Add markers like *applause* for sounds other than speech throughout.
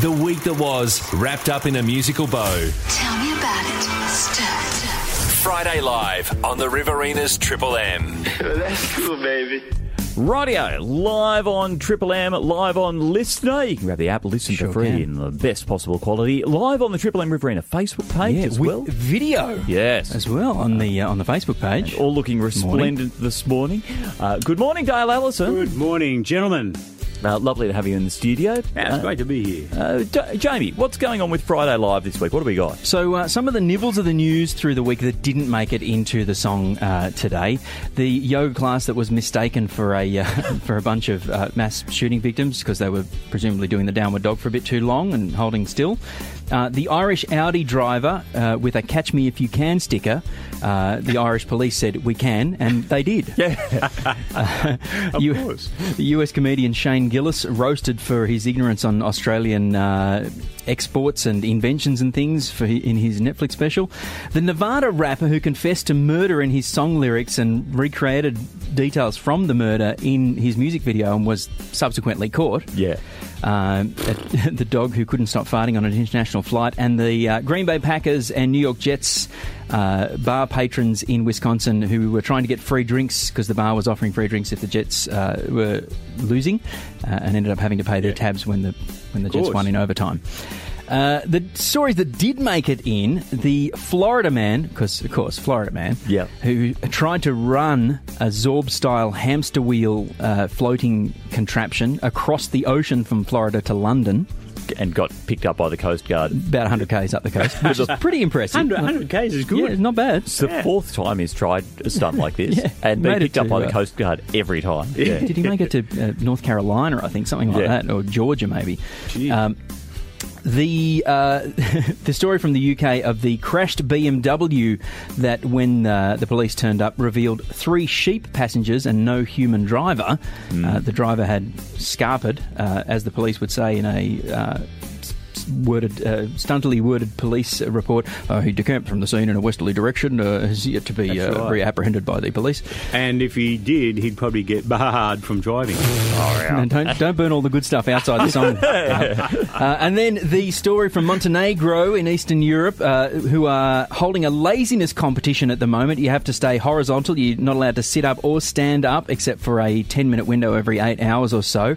The week that was wrapped up in a musical bow. Tell me about it. Stir. Friday Live on the Riverinas Triple M. *laughs* That's cool, baby. Radio, live on Triple M, live on LiSTNR. You can grab the app, listen Sure for free can. in the best possible quality. Live on the Triple M Riverina Facebook page Yeah, as with well. video Yes. as well on the uh, on the Facebook page. All looking resplendent this morning. Uh, good morning, Dale Allison. Good morning, gentlemen. Uh, lovely to have you in the studio. Yeah, it's Uh, great to be here. uh, D- Jamie, what's going on with Friday Live this week? What do we got? So, uh, some of the nibbles of the news through the week that didn't make it into the song uh, today. The yoga class that was mistaken for a uh, *laughs* for a bunch of uh, mass shooting victims because they were presumably doing the downward dog for a bit too long and holding still. Uh, the Irish Audi driver uh, with a "Catch Me If You Can" sticker. Uh, the Irish police said we can, and they did. Yeah. *laughs* Of U- course. The US comedian Shane Gillis roasted for his ignorance on Australian uh, exports and inventions and things for in his Netflix special. The Nevada rapper who confessed to murder in his song lyrics and recreated details from the murder in his music video and was subsequently caught. yeah. Um, *laughs* the dog who couldn't stop farting on an international flight, and the uh, Green Bay Packers and New York Jets uh, bar patrons in Wisconsin who were trying to get free drinks because the bar was offering free drinks if the Jets uh, were losing, uh, and ended up having to pay their tabs when the when the Jets won in overtime. Uh, the stories that did make it in the Florida man, because of course Florida man, Yep. who tried to run a Zorb-style hamster wheel uh, floating contraption across the ocean from Florida to London, And got picked up by the Coast Guard. about 100 k's up the coast, which is *laughs* pretty impressive. 100, 100 Ks is good. Yeah, it's not bad. It's the fourth time he's tried a stunt like this *laughs* Yeah. and been picked up to, by the uh, Coast Guard every time. Yeah. *laughs* Did he make it to uh, North Carolina? I think something like Yeah. that, or Georgia maybe. Gee. Um, the uh, *laughs* the story from the UK of the crashed BMW that, when uh, the police turned up, revealed three sheep passengers and no human driver. Uh, the driver had scarpered, uh, as the police would say in a. Worded, uh, stuntily worded police report. Uh, he decamped from the scene in a westerly direction. Uh, has yet to be uh, right. reapprehended by the police. And if he did, he'd probably get *laughs* barred from driving. *laughs* No, don't don't burn all the good stuff outside the song. *laughs* uh, and then the story from Montenegro in Eastern Europe, uh, who are holding a laziness competition at the moment. You have to stay horizontal. You're not allowed to sit up or stand up, except for a ten minute window every eight hours or so.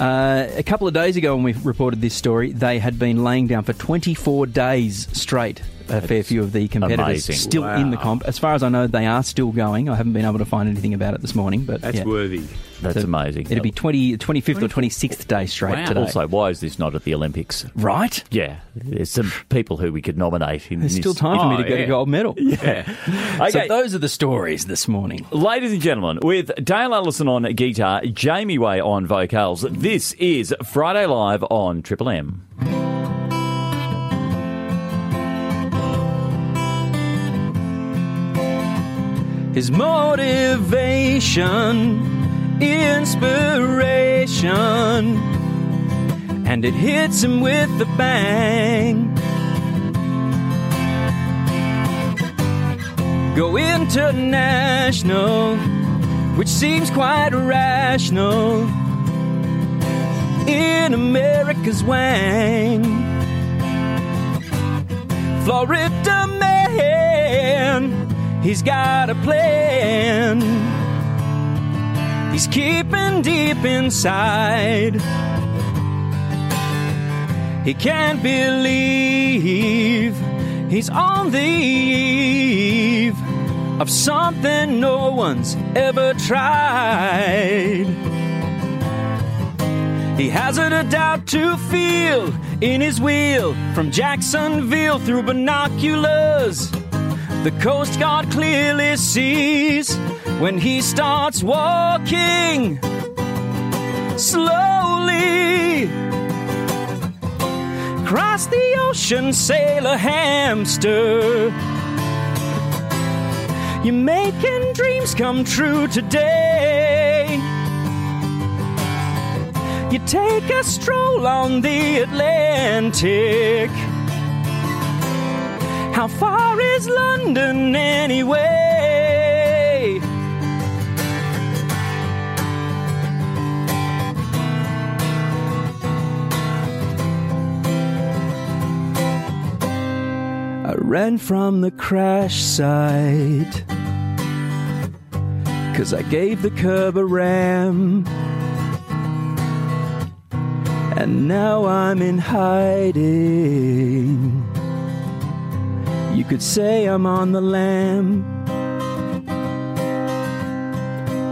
Uh, a couple of days ago, when we reported this story, they had been laying down for 24 days straight. A fair few of the competitors amazing. still in the comp. As far as I know, they are still going. I haven't been able to find anything about it this morning, but That's yeah. worthy. That's So amazing. It'll be 20, 25th or 26th day straight Wow. today. Also, why is this not at the Olympics? right? Yeah, there's some people who we could nominate. In There's this. still time for me Oh, to get a gold medal. Yeah. *laughs* So Okay. those are the stories this morning. Ladies and gentlemen, with Dale Allison on guitar, Jamie Way on vocals, this is Friday Live on Triple M. His motivation, inspiration, and it hits him with a bang. Go international, which seems quite rational in America's wang. Florida man, he's got a plan. He's keeping deep inside. He can't believe he's on the eve of something no one's ever tried. He hasn't a doubt to feel in his wheel from Jacksonville through binoculars. The Coast Guard clearly sees when he starts walking slowly. Cross the ocean, sail a hamster. You're making dreams come true today. You take a stroll on the Atlantic. How far is London anyway? I ran from the crash site. Cause I gave the curb a ram. And now I'm in hiding. You could say I'm on the lam.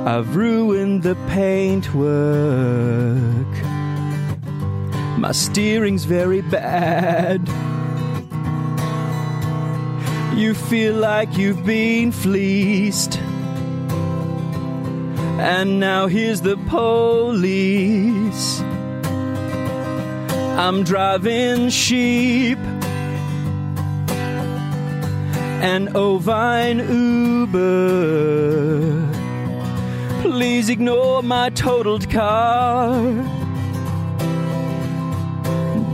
I've ruined the paintwork. My steering's very bad. You feel like you've been fleeced. And now here's the police. I'm driving sheep. And oh, Ovine Uber. Please ignore my totaled car.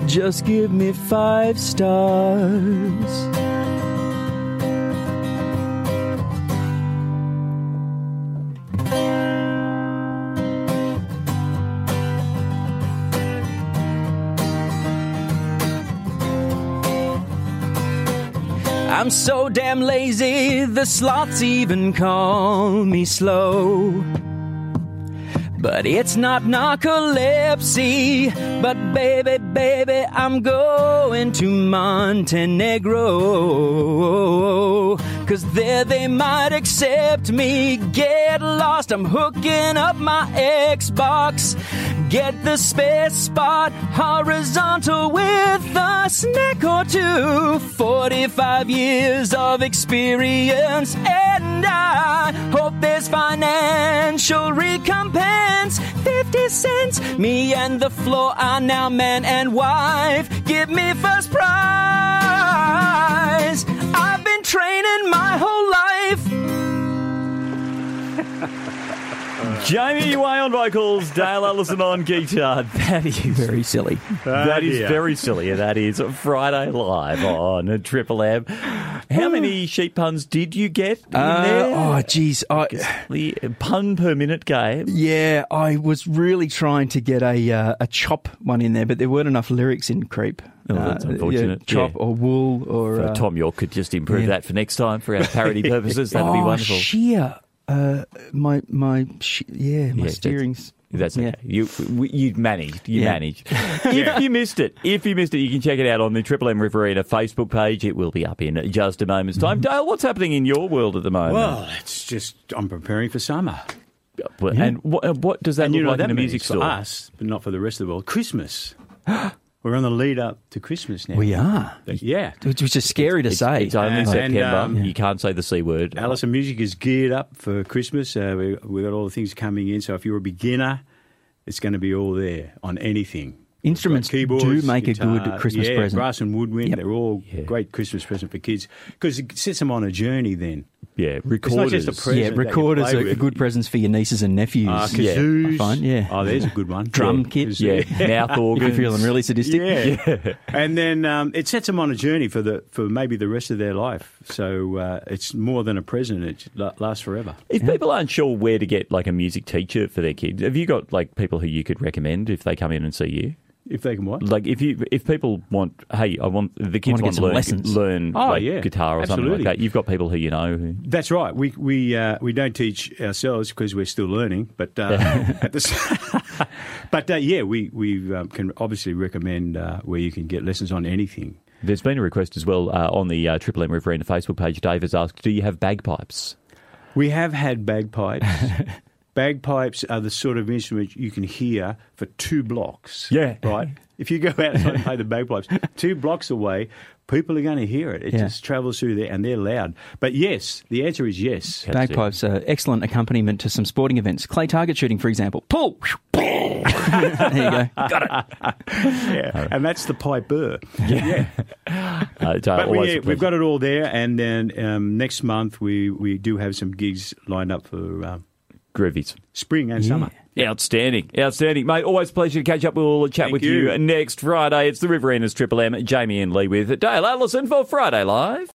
Just give me five stars. I'm so damn lazy, the sloths even call me slow. But it's not narcolepsy. But baby, baby, I'm going to Montenegro. Cause there they might accept me. Get lost, I'm hooking up my Xbox. Get the space spot horizontal with a snack or two. 45 years of experience, and I hope there's financial recompense. 50 cents, me and the floor are now man and wife. Give me first prize. Jamie you Way on vocals, Dale Allison on guitar. *laughs* That is Very silly. That is dear. very silly. and That is Friday Live on Triple M. How many *sighs* sheep puns did you get in Uh, there? oh, geez. I, The pun per minute game. yeah, I was really trying to get a uh, a chop one in there, but there weren't enough lyrics in Creep. Oh, that's Uh, unfortunate. yeah, chop Yeah. or wool or. Uh, uh, Thom Yorke could just improve yeah. that for next time for our parody *laughs* purposes. That'd be oh, wonderful. sheer. Uh, my my sh- yeah, my that's- steering's. That's yeah. okay. You we- you managed. You Yeah. managed. *laughs* If you missed it, if you missed it, you can check it out on the Triple M Riverina Facebook page. It will be up in just a moment's time. Mm-hmm. Dale, what's happening in your world at the moment? Well, it's just I'm preparing for summer. Well, and what, what does that and look you know like that in a means music for store? us, but not for the rest of the world. Christmas. *gasps* We're on the lead up to Christmas now. We are, Yeah. which which is scary to It's, say. it's only And, September. um, you can't say the c word. Allison Music is geared up for Christmas. Uh, we, we've got all the things coming in. So if you're a beginner, it's going to be all there on anything. Instruments We've do make a good Christmas yeah, present. Brass and woodwind, Yep. they're all great Christmas present for kids because it sets them on a journey then. Yeah, It's not recorders. just a present. yeah, recorders are with. good presents for your nieces and nephews. Uh, Yeah, kazoos. I find, yeah. Oh, there's a good one. Drum Yeah. kit. Kazoo. yeah, *laughs* mouth if organs. you're feeling really sadistic. Yeah. and then um, it sets them on a journey for the for maybe the rest of their life. So uh, it's more than a present; it lasts forever. If people aren't sure where to get like a music teacher for their kids, have you got like people who you could recommend if they come in and see you? If they can what? Like if you if people want, hey, I want the kids wanna want to learn, lessons. learn Oh, like, yeah. guitar or something like that. You've got people who you know. Who, That's right. We we uh, we don't teach ourselves because we're still learning. But uh, *laughs* at the *laughs* but uh, yeah, we we um, can obviously recommend uh, where you can get lessons on anything. There's been a request as well uh, on the uh, Triple M Riverina Facebook page. Dave has asked, "Do you have bagpipes?" We have had bagpipes. *laughs* bagpipes are the sort of instrument you can hear for two blocks. Yeah. Right? *laughs* If you go outside and play the bagpipes, two blocks away, people are going to hear it. It Yeah. just travels through there and they're loud. But yes, the answer is yes. Bagpipes are excellent accompaniment to some sporting events. Clay target shooting, for example. Pull! *laughs* there you go. Got it. Yeah. And that's the piper. *laughs* Uh, it's, uh, But we, we've got it all there. And then um, next month, we, we do have some gigs lined up for um, groovies. spring and summer. Outstanding, outstanding, mate. Always a pleasure to catch up. We'll chat Thank with you. you. next Friday. It's the Riverinas Triple M. Jamie and Lee with Dale Allison for Friday Live.